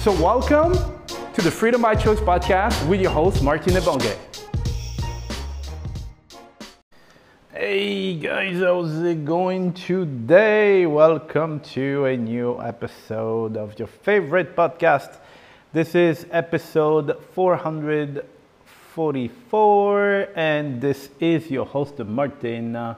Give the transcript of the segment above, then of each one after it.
So welcome to the Freedom by Choice podcast with your host, Martin Ebonge. Hey guys, how's it going today? Welcome to a new episode of your favorite podcast. This is episode 444, and this is your host, Martin.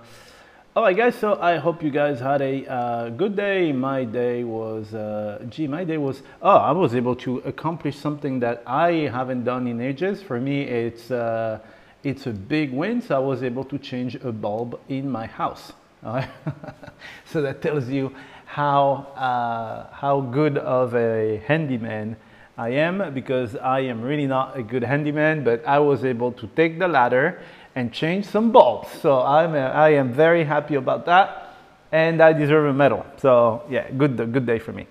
All right, guys, so I hope you guys had a uh, good day. My day was, uh, gee, my day was, oh, I was able to accomplish something that I haven't done in ages. For me, it's, uh, it's a big win. So I was able to change a bulb in my house. so that tells you how, uh, how good of a handyman I am because I am really not a good handyman, but I was able to take the ladder and change some bulbs. So I'm, a, I am very happy about that and I deserve a medal. So yeah, good, good day for me.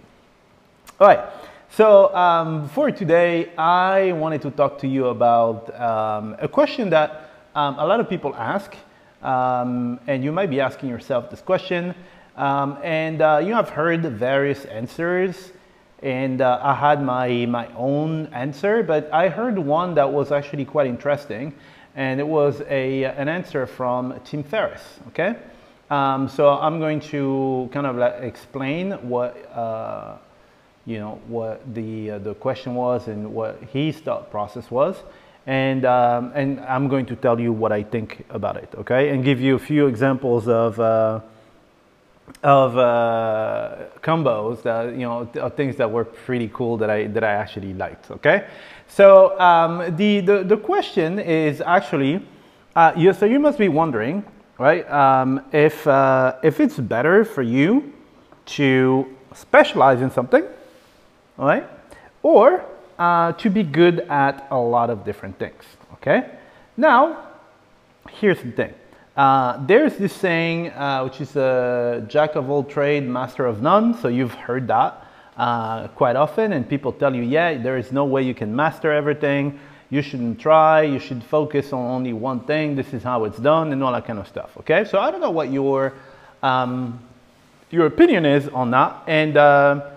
All right. So um, for today, I wanted to talk to you about um, a question that um, a lot of people ask, um, and you might be asking yourself this question. Um, and uh, you have heard various answers, and uh, I had my my own answer, but I heard one that was actually quite interesting, and it was a an answer from Tim Ferriss. Okay, um, so I'm going to kind of like explain what. Uh, you know what the uh, the question was and what his thought process was and um, and I'm going to tell you what I think about it okay and give you a few examples of uh, of uh, combos that you know th- things that were pretty cool that I that I actually liked okay so um, the, the the question is actually uh, you so you must be wondering right um, if uh, if it's better for you to specialize in something right, Or uh, to be good at a lot of different things, okay? Now, here's the thing. Uh, there's this saying, uh, which is a jack of all trade, master of none. So you've heard that uh, quite often, and people tell you, yeah, there is no way you can master everything. You shouldn't try. You should focus on only one thing. This is how it's done, and all that kind of stuff. Okay, so I don't know what your um, your opinion is on that, and uh,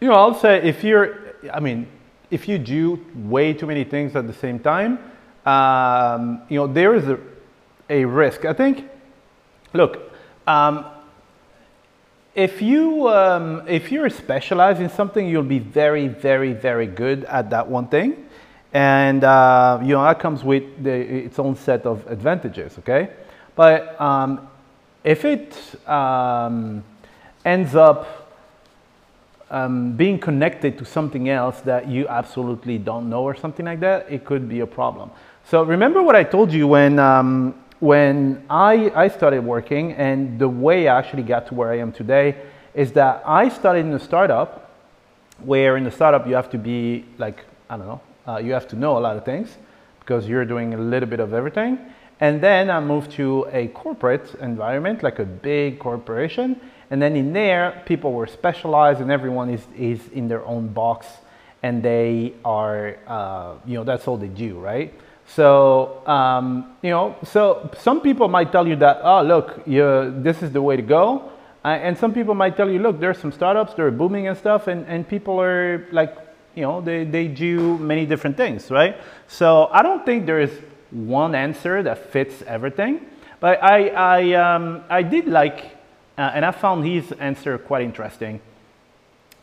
you know, I'll say if you're, I mean, if you do way too many things at the same time, um, you know, there is a, a risk. I think, look, um, if you um, if you're specialized in something, you'll be very, very, very good at that one thing, and uh, you know that comes with the, its own set of advantages. Okay, but um, if it um, ends up um, being connected to something else that you absolutely don't know or something like that, it could be a problem. So remember what I told you when, um, when I, I started working and the way I actually got to where I am today is that I started in a startup where in the startup you have to be like, I don't know, uh, you have to know a lot of things because you're doing a little bit of everything. And then I moved to a corporate environment, like a big corporation. And then in there, people were specialized and everyone is, is in their own box and they are, uh, you know, that's all they do, right? So, um, you know, so some people might tell you that, oh, look, this is the way to go. Uh, and some people might tell you, look, there's some startups, they're booming and stuff, and, and people are like, you know, they, they do many different things, right? So I don't think there is one answer that fits everything. But I, I, um, I did like, uh, and I found his answer quite interesting.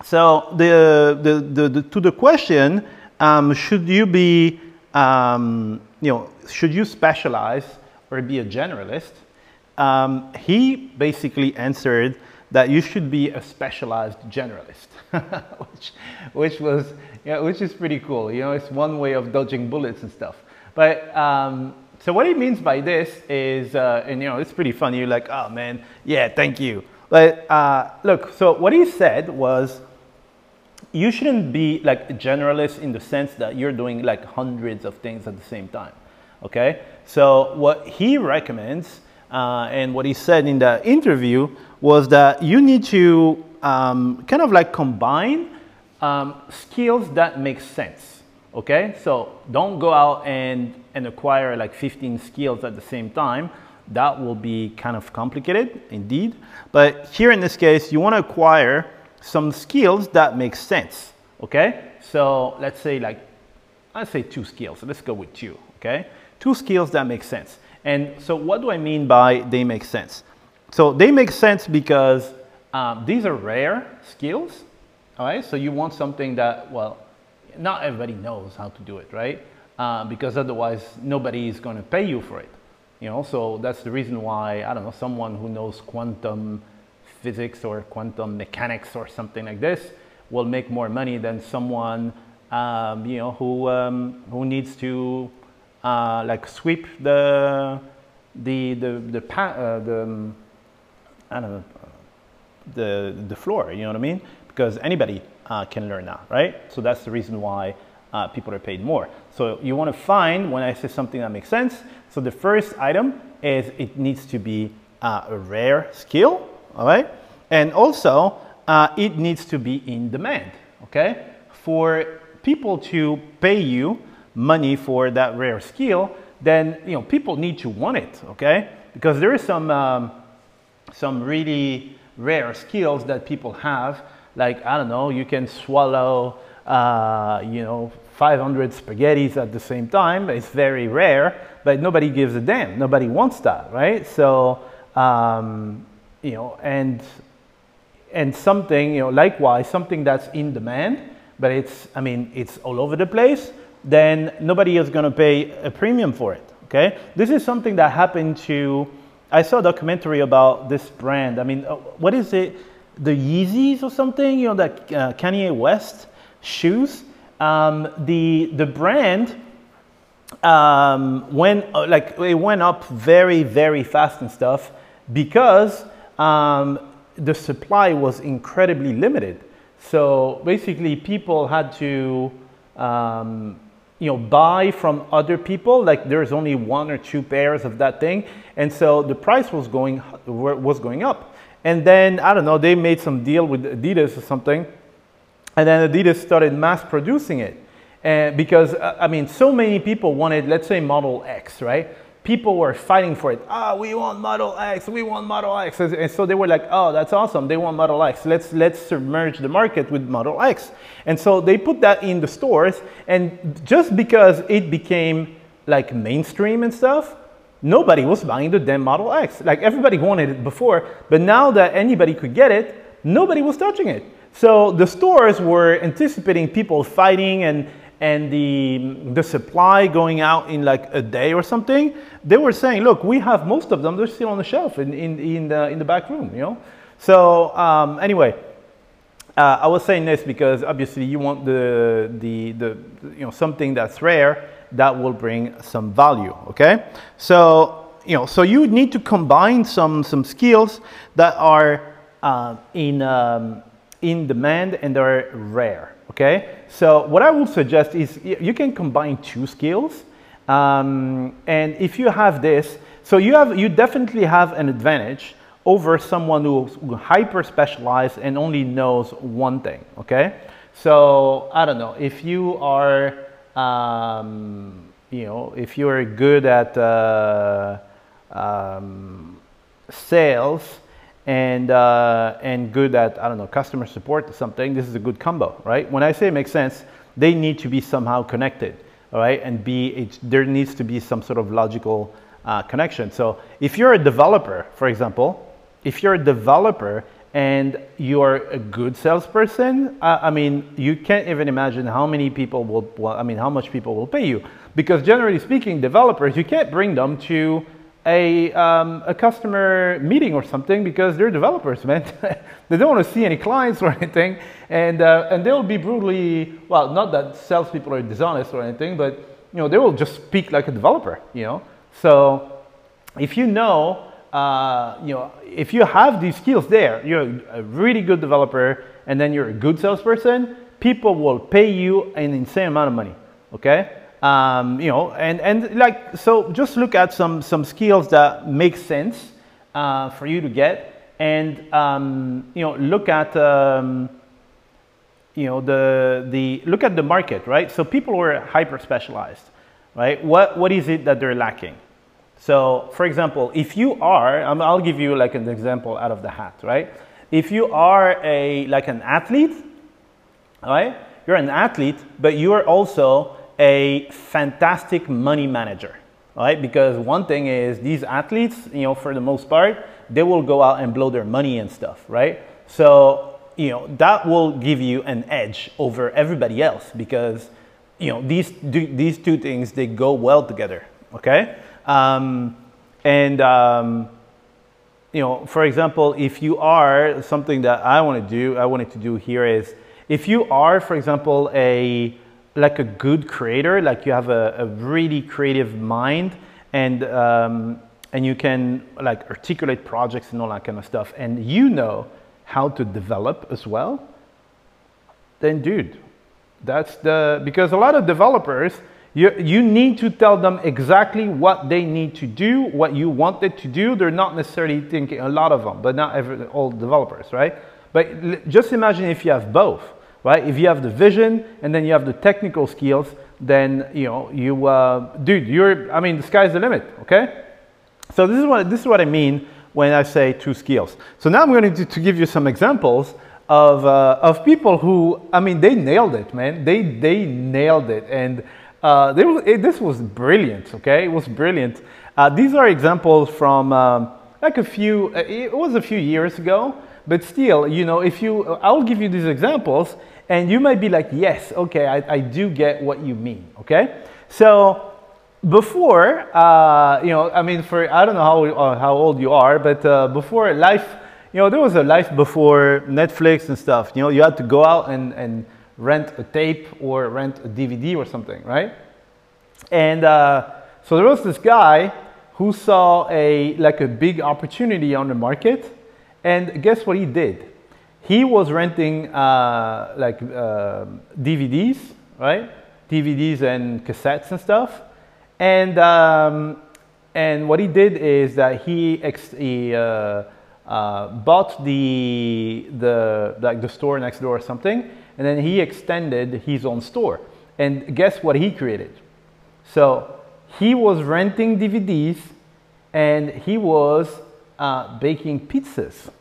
so the, the, the, the, to the question, um, should you be, um, you know, should you specialize or be a generalist? Um, he basically answered that you should be a specialized generalist, which, which was, yeah, which is pretty cool. You know, it's one way of dodging bullets and stuff. But um, so what he means by this is, uh, and you know, it's pretty funny. You're like, oh man, yeah, thank you. But uh, look, so what he said was, you shouldn't be like a generalist in the sense that you're doing like hundreds of things at the same time. Okay, so what he recommends uh, and what he said in the interview was that you need to um, kind of like combine um, skills that make sense. Okay, so don't go out and, and acquire like 15 skills at the same time. That will be kind of complicated indeed. But here in this case, you want to acquire some skills that make sense. Okay, so let's say like, let's say two skills. Let's go with two. Okay, two skills that make sense. And so what do I mean by they make sense? So they make sense because um, these are rare skills. All right, so you want something that, well, not everybody knows how to do it, right? Uh, because otherwise nobody is going to pay you for it. You know, so that's the reason why, I don't know, someone who knows quantum physics or quantum mechanics or something like this will make more money than someone, um, you know, who, um, who needs to uh, like sweep the, the, the, the, uh, the um, I don't know, the, the floor, you know what I mean? Because anybody uh, can learn that, right? So that's the reason why uh, people are paid more. So you want to find when I say something that makes sense. So the first item is it needs to be uh, a rare skill, all right? And also uh, it needs to be in demand, okay? For people to pay you money for that rare skill, then you know people need to want it, okay? Because there is some um, some really rare skills that people have, like I don't know, you can swallow, uh, you know, 500 spaghettis at the same time. It's very rare, but nobody gives a damn. Nobody wants that, right? So, um, you know, and and something, you know, likewise, something that's in demand, but it's, I mean, it's all over the place. Then nobody is going to pay a premium for it. Okay, this is something that happened to I saw a documentary about this brand. I mean, uh, what is it? The Yeezys or something? You know, that uh, Kanye West shoes. Um, the the brand um, went uh, like it went up very very fast and stuff because um, the supply was incredibly limited. So basically, people had to um, you know, buy from other people. Like there's only one or two pairs of that thing, and so the price was going was going up. And then I don't know, they made some deal with Adidas or something, and then Adidas started mass producing it. And because I mean, so many people wanted, let's say, Model X, right? People were fighting for it. Ah, we want Model X, we want Model X. And so they were like, oh, that's awesome. They want Model X. Let's, let's submerge the market with Model X. And so they put that in the stores. And just because it became like mainstream and stuff, nobody was buying the damn Model X. Like everybody wanted it before, but now that anybody could get it, nobody was touching it. So the stores were anticipating people fighting and, and the, the supply going out in like a day or something, they were saying, look, we have most of them, they're still on the shelf in, in, in, the, in the back room, you know? So um, anyway, uh, I was saying this because obviously you want the, the, the, you know, something that's rare that will bring some value, okay? So, you know, so you need to combine some, some skills that are uh, in, um, in demand and they're rare, okay? So what I would suggest is you can combine two skills. Um, and if you have this, so you, have, you definitely have an advantage over someone who's hyper specialized and only knows one thing, okay? So I don't know, if you are, um, you know, if you're good at uh, um, sales, and, uh, and good at, I don't know, customer support or something, this is a good combo, right? When I say it makes sense, they need to be somehow connected, all right? And be, it, there needs to be some sort of logical uh, connection. So if you're a developer, for example, if you're a developer and you're a good salesperson, uh, I mean, you can't even imagine how many people will, well, I mean, how much people will pay you. Because generally speaking, developers, you can't bring them to a, um, a customer meeting or something because they're developers, man. they don't want to see any clients or anything. And, uh, and they'll be brutally, well, not that salespeople are dishonest or anything, but you know, they will just speak like a developer, you know. So if you know uh, you know, if you have these skills there, you're a really good developer and then you're a good salesperson, people will pay you an insane amount of money, okay? Um, you know, and, and like, so just look at some, some skills that make sense uh, for you to get and, um, you know, look at, um, you know, the, the, look at the market, right? So people are hyper specialized, right? What, what is it that they're lacking? So for example, if you are, I'll give you like an example out of the hat, right? If you are a, like an athlete, right? You're an athlete, but you are also a fantastic money manager, right? Because one thing is these athletes, you know, for the most part, they will go out and blow their money and stuff, right? So, you know, that will give you an edge over everybody else because, you know, these, these two things, they go well together, okay? Um, and, um, you know, for example, if you are something that I want to do, I wanted to do here is if you are, for example, a like a good creator, like you have a, a really creative mind and um, and you can like articulate projects and all that kind of stuff, and you know how to develop as well, then dude, that's the because a lot of developers you, you need to tell them exactly what they need to do, what you want it to do. They're not necessarily thinking, a lot of them, but not every, all developers, right? But just imagine if you have both, right? If you have the vision and then you have the technical skills, then, you know, you, uh, dude, you're, I mean, the sky's the limit, okay? So this is what, this is what I mean when I say two skills. So now I'm going to, to give you some examples of, uh, of people who, I mean, they nailed it, man. They, they nailed it. And uh, was, it, this was brilliant, okay? It was brilliant. Uh, these are examples from um, like a few, uh, it was a few years ago, but still, you know, if you, I'll give you these examples and you might be like, yes, okay, I, I do get what you mean, okay? So before, uh, you know, I mean, for, I don't know how, uh, how old you are, but uh, before life, you know, there was a life before Netflix and stuff, you know, you had to go out and, and rent a tape or rent a DVD or something, right? And uh, so there was this guy who saw a like a big opportunity on the market, and guess what he did? He was renting uh, like uh, DVDs, right? DVDs and cassettes and stuff, and um, and what he did is that he, he uh, uh, bought the the like the store next door or something, and then he extended his own store. And guess what he created? So he was renting DVDs and he was uh, baking pizzas.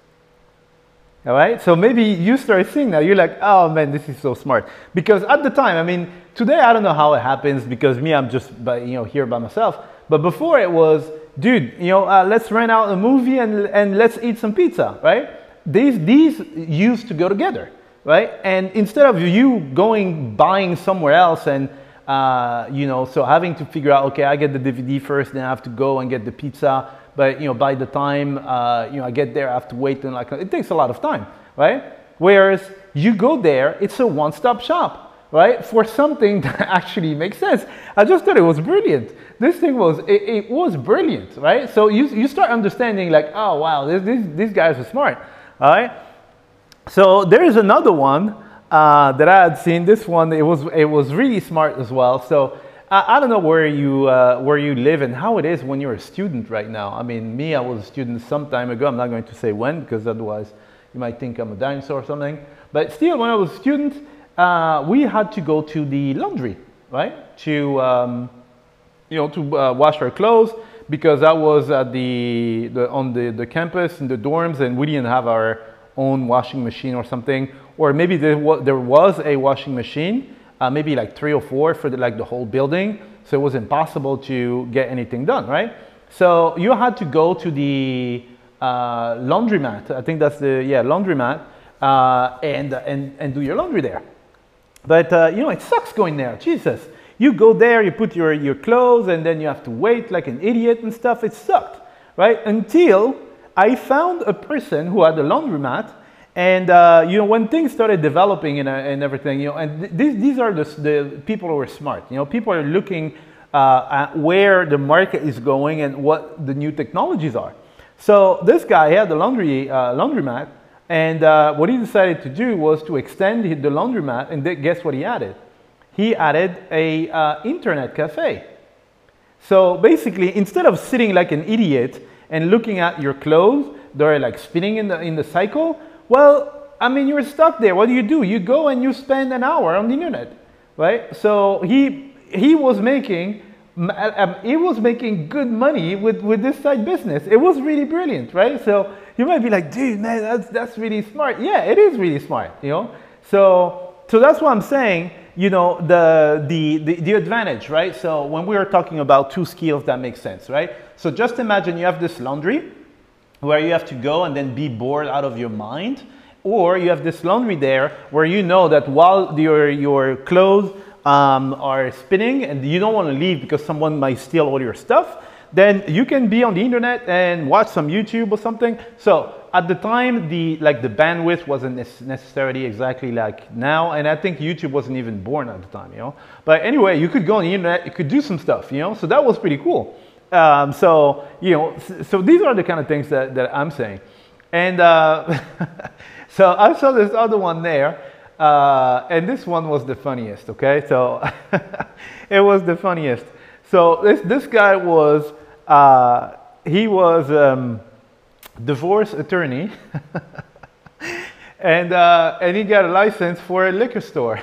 All right, so maybe you start seeing that. You're like, oh man, this is so smart. Because at the time, I mean, today I don't know how it happens because me, I'm just by, you know here by myself. But before it was, dude, you know, uh, let's rent out a movie and and let's eat some pizza, right? These these used to go together right? And instead of you going buying somewhere else and uh, you know, so having to figure out, okay, I get the DVD first, then I have to go and get the pizza. But you know, by the time uh, you know I get there, I have to wait and like it takes a lot of time, right? Whereas you go there, it's a one-stop shop, right? For something that actually makes sense. I just thought it was brilliant. This thing was it, it was brilliant, right? So you you start understanding like, oh wow, this, this, these guys are smart, all right? So there is another one uh, that I had seen. This one, it was, it was really smart as well. So I, I don't know where you, uh, where you live and how it is when you're a student right now. I mean, me, I was a student some time ago. I'm not going to say when because otherwise you might think I'm a dinosaur or something. But still, when I was a student, uh, we had to go to the laundry, right? To, um, you know, to uh, wash our clothes because I was at the, the on the, the campus in the dorms and we didn't have our own washing machine or something, or maybe there, wa there was a washing machine, uh, maybe like three or four for the, like the whole building, so it was impossible to get anything done, right? So you had to go to the uh, laundromat. I think that's the yeah laundromat, uh, and and and do your laundry there. But uh, you know it sucks going there. Jesus, you go there, you put your your clothes, and then you have to wait like an idiot and stuff. It sucked, right? Until I found a person who had a laundromat. And uh, you know when things started developing and, uh, and everything, you know, and th these, these are the, the people who are smart. You know, people are looking uh, at where the market is going and what the new technologies are. So this guy had the laundry uh, laundromat, and uh, what he decided to do was to extend the laundromat, and guess what he added? He added a uh, internet cafe. So basically, instead of sitting like an idiot and looking at your clothes, they're like spinning in the in the cycle. Well, I mean, you're stuck there. What do you do? You go and you spend an hour on the internet, right? So he he was making he was making good money with, with this side business. It was really brilliant, right? So you might be like, dude, man, that's, that's really smart. Yeah, it is really smart, you know? So, so that's what I'm saying, you know, the, the, the, the advantage, right? So when we are talking about two skills, that makes sense, right? So just imagine you have this laundry where you have to go and then be bored out of your mind. Or you have this laundry there where you know that while your, your clothes um, are spinning and you don't want to leave because someone might steal all your stuff, then you can be on the internet and watch some YouTube or something. So at the time, the like the bandwidth wasn't necessarily exactly like now, and I think YouTube wasn't even born at the time, you know. But anyway, you could go on the internet, you could do some stuff, you know. So that was pretty cool. Um, so you know, so these are the kind of things that, that I'm saying. And uh, so I saw this other one there. Uh, and this one was the funniest, okay? So it was the funniest. So this, this guy was, uh, he was um, divorce attorney. and, uh, and he got a license for a liquor store.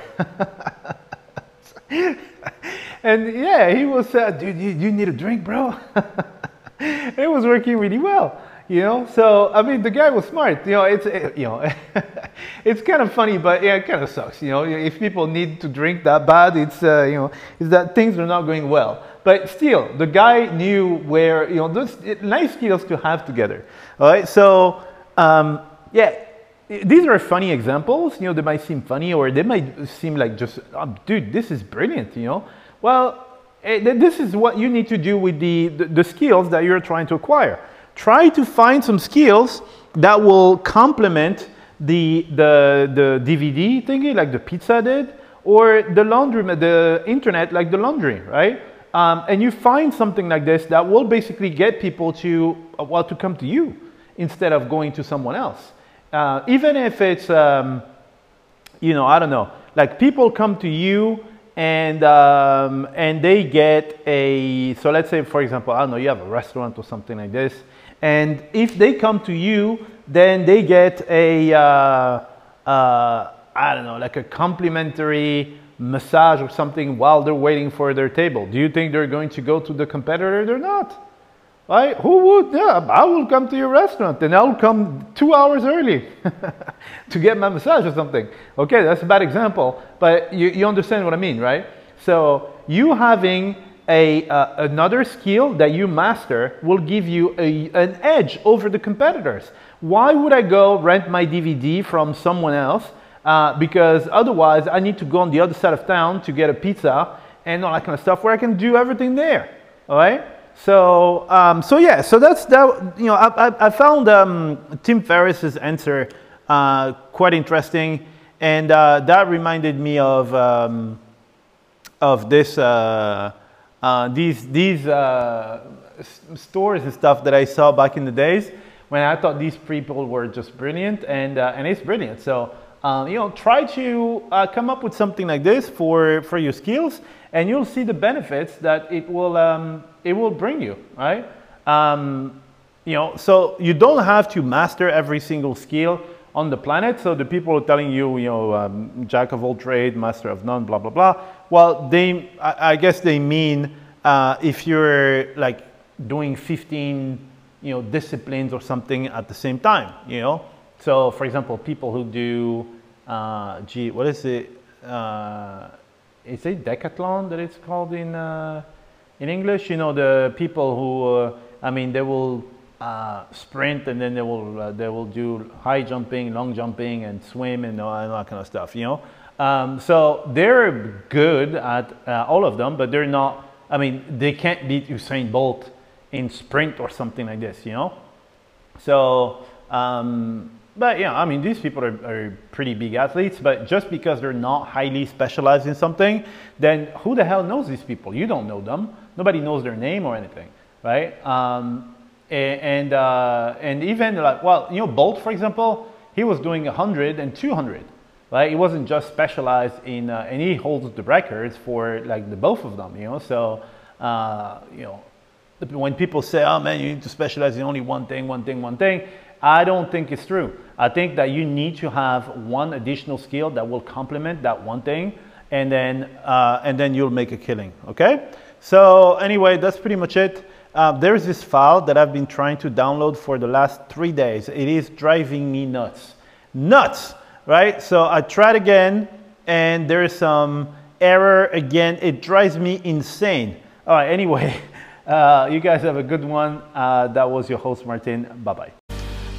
And yeah, he was, uh, dude, you, you need a drink, bro? it was working really well you know? So i mean the guy was smart you know? It's it, you know it's kind of funny but yeah it kind of sucks you know? If people need to drink that bad it's uh, you know is that things are not going well. But still the guy knew where you know those nice skills to have together all right so um, yeah these are funny examples you know they might seem funny or they might seem like just oh, dude this is brilliant you know well eh, this is what you need to do with the, the, skills that you're trying to acquire try to find some skills that will complement the, the, the DVD thingy like the pizza did or the laundry, the internet like the laundry, right? Um, and you find something like this that will basically get people to, uh, well, to come to you instead of going to someone else. Uh, even if it's, um, you know, I don't know, like people come to you and um, and they get a so let's say for example I don't know you have a restaurant or something like this and if they come to you, then they get a uh, uh, I don't know, like a complimentary massage or something while they're waiting for their table. Do you think they're going to go to the competitor? They're not. Right? Who would? Yeah, I will come to your restaurant and I'll come two hours early to get my massage or something. Okay, that's a bad example, but you, you understand what I mean, right? So you having a, uh, another skill that you master will give you a, an edge over the competitors. Why would I go rent my DVD from someone else? Uh, because otherwise I need to go on the other side of town to get a pizza and all that kind of stuff where I can do everything there. All right. So, um, so yeah, so that's that. You know, I, I, found um, Tim Ferriss's answer uh, quite interesting, and uh, that reminded me of um, of this. Uh, uh, these these uh, stores and stuff that I saw back in the days when I thought these people were just brilliant, and uh, and it's brilliant. So um, you know, try to come up with something like this for for your skills, and you'll see the benefits that it will um, it will bring you. Right? Um, you know, so you don't have to master every single skill on the planet. So the people are telling you, you know, um, jack of all trade, master of none, blah, blah, blah. Well, they, I, I guess they mean uh, if you're like doing 15, you know, disciplines or something at the same time, you know. So for example, people who do, uh, gee, what is it? Uh, is it decathlon that it's called in, uh, in English? You know, the people who, uh, I mean, they will uh, sprint and then they will uh, they will do high jumping, long jumping, and swim and all, and all that kind of stuff. You know, um, so they're good at uh, all of them, but they're not. I mean, they can't beat Usain Bolt in sprint or something like this. You know, so. Um, but yeah, I mean, these people are, are, pretty big athletes, but just because they're not highly specialized in something, then who the hell knows these people? You don't know them. Nobody knows their name or anything, right? Um, and, uh, and even like, well, you know, Bolt, for example, he was doing 100 and 200, right? He wasn't just specialized in, uh, and he holds the records for like the both of them, you know? So, uh, you know, when people say, oh man, you need to specialize in only one thing, one thing, one thing, I don't think it's true. I think that you need to have one additional skill that will complement that one thing, and then, uh, and then you'll make a killing, okay? So anyway, that's pretty much it. Uh, there's this file that I've been trying to download for the last three days. It is driving me nuts. Nuts, right? So I tried again, and there's some error again. It drives me insane. All right, anyway, uh, you guys have a good one. Uh, that was your host, Martin. Bye-bye.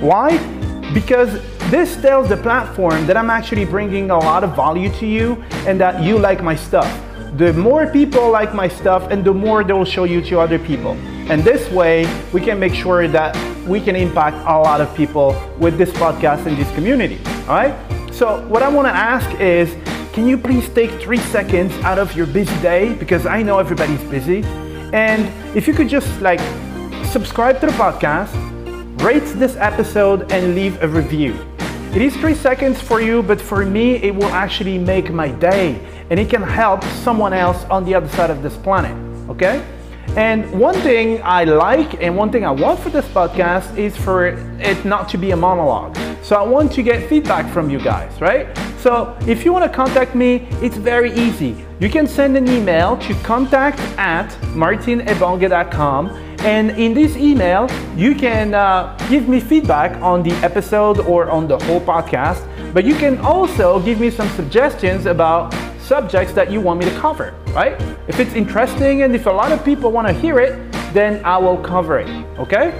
Why? Because this tells the platform that I'm actually bringing a lot of value to you and that you like my stuff. The more people like my stuff and the more they will show you to other people. And this way, we can make sure that we can impact a lot of people with this podcast and this community. All right? So, what I want to ask is can you please take three seconds out of your busy day? Because I know everybody's busy. And if you could just like subscribe to the podcast, rate this episode and leave a review. It is three seconds for you, but for me, it will actually make my day and it can help someone else on the other side of this planet, okay? And one thing I like and one thing I want for this podcast is for it not to be a monologue. So I want to get feedback from you guys, right? So if you want to contact me, it's very easy. You can send an email to contact at martinebonge.com and in this email, you can uh, give me feedback on the episode or on the whole podcast, but you can also give me some suggestions about subjects that you want me to cover, right? If it's interesting and if a lot of people want to hear it, then I will cover it, okay?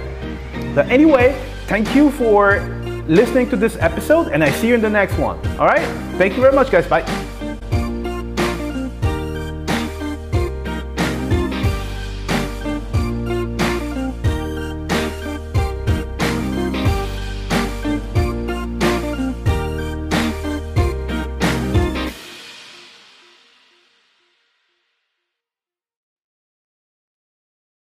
But anyway, thank you for listening to this episode and I see you in the next one, all right? Thank you very much, guys. Bye.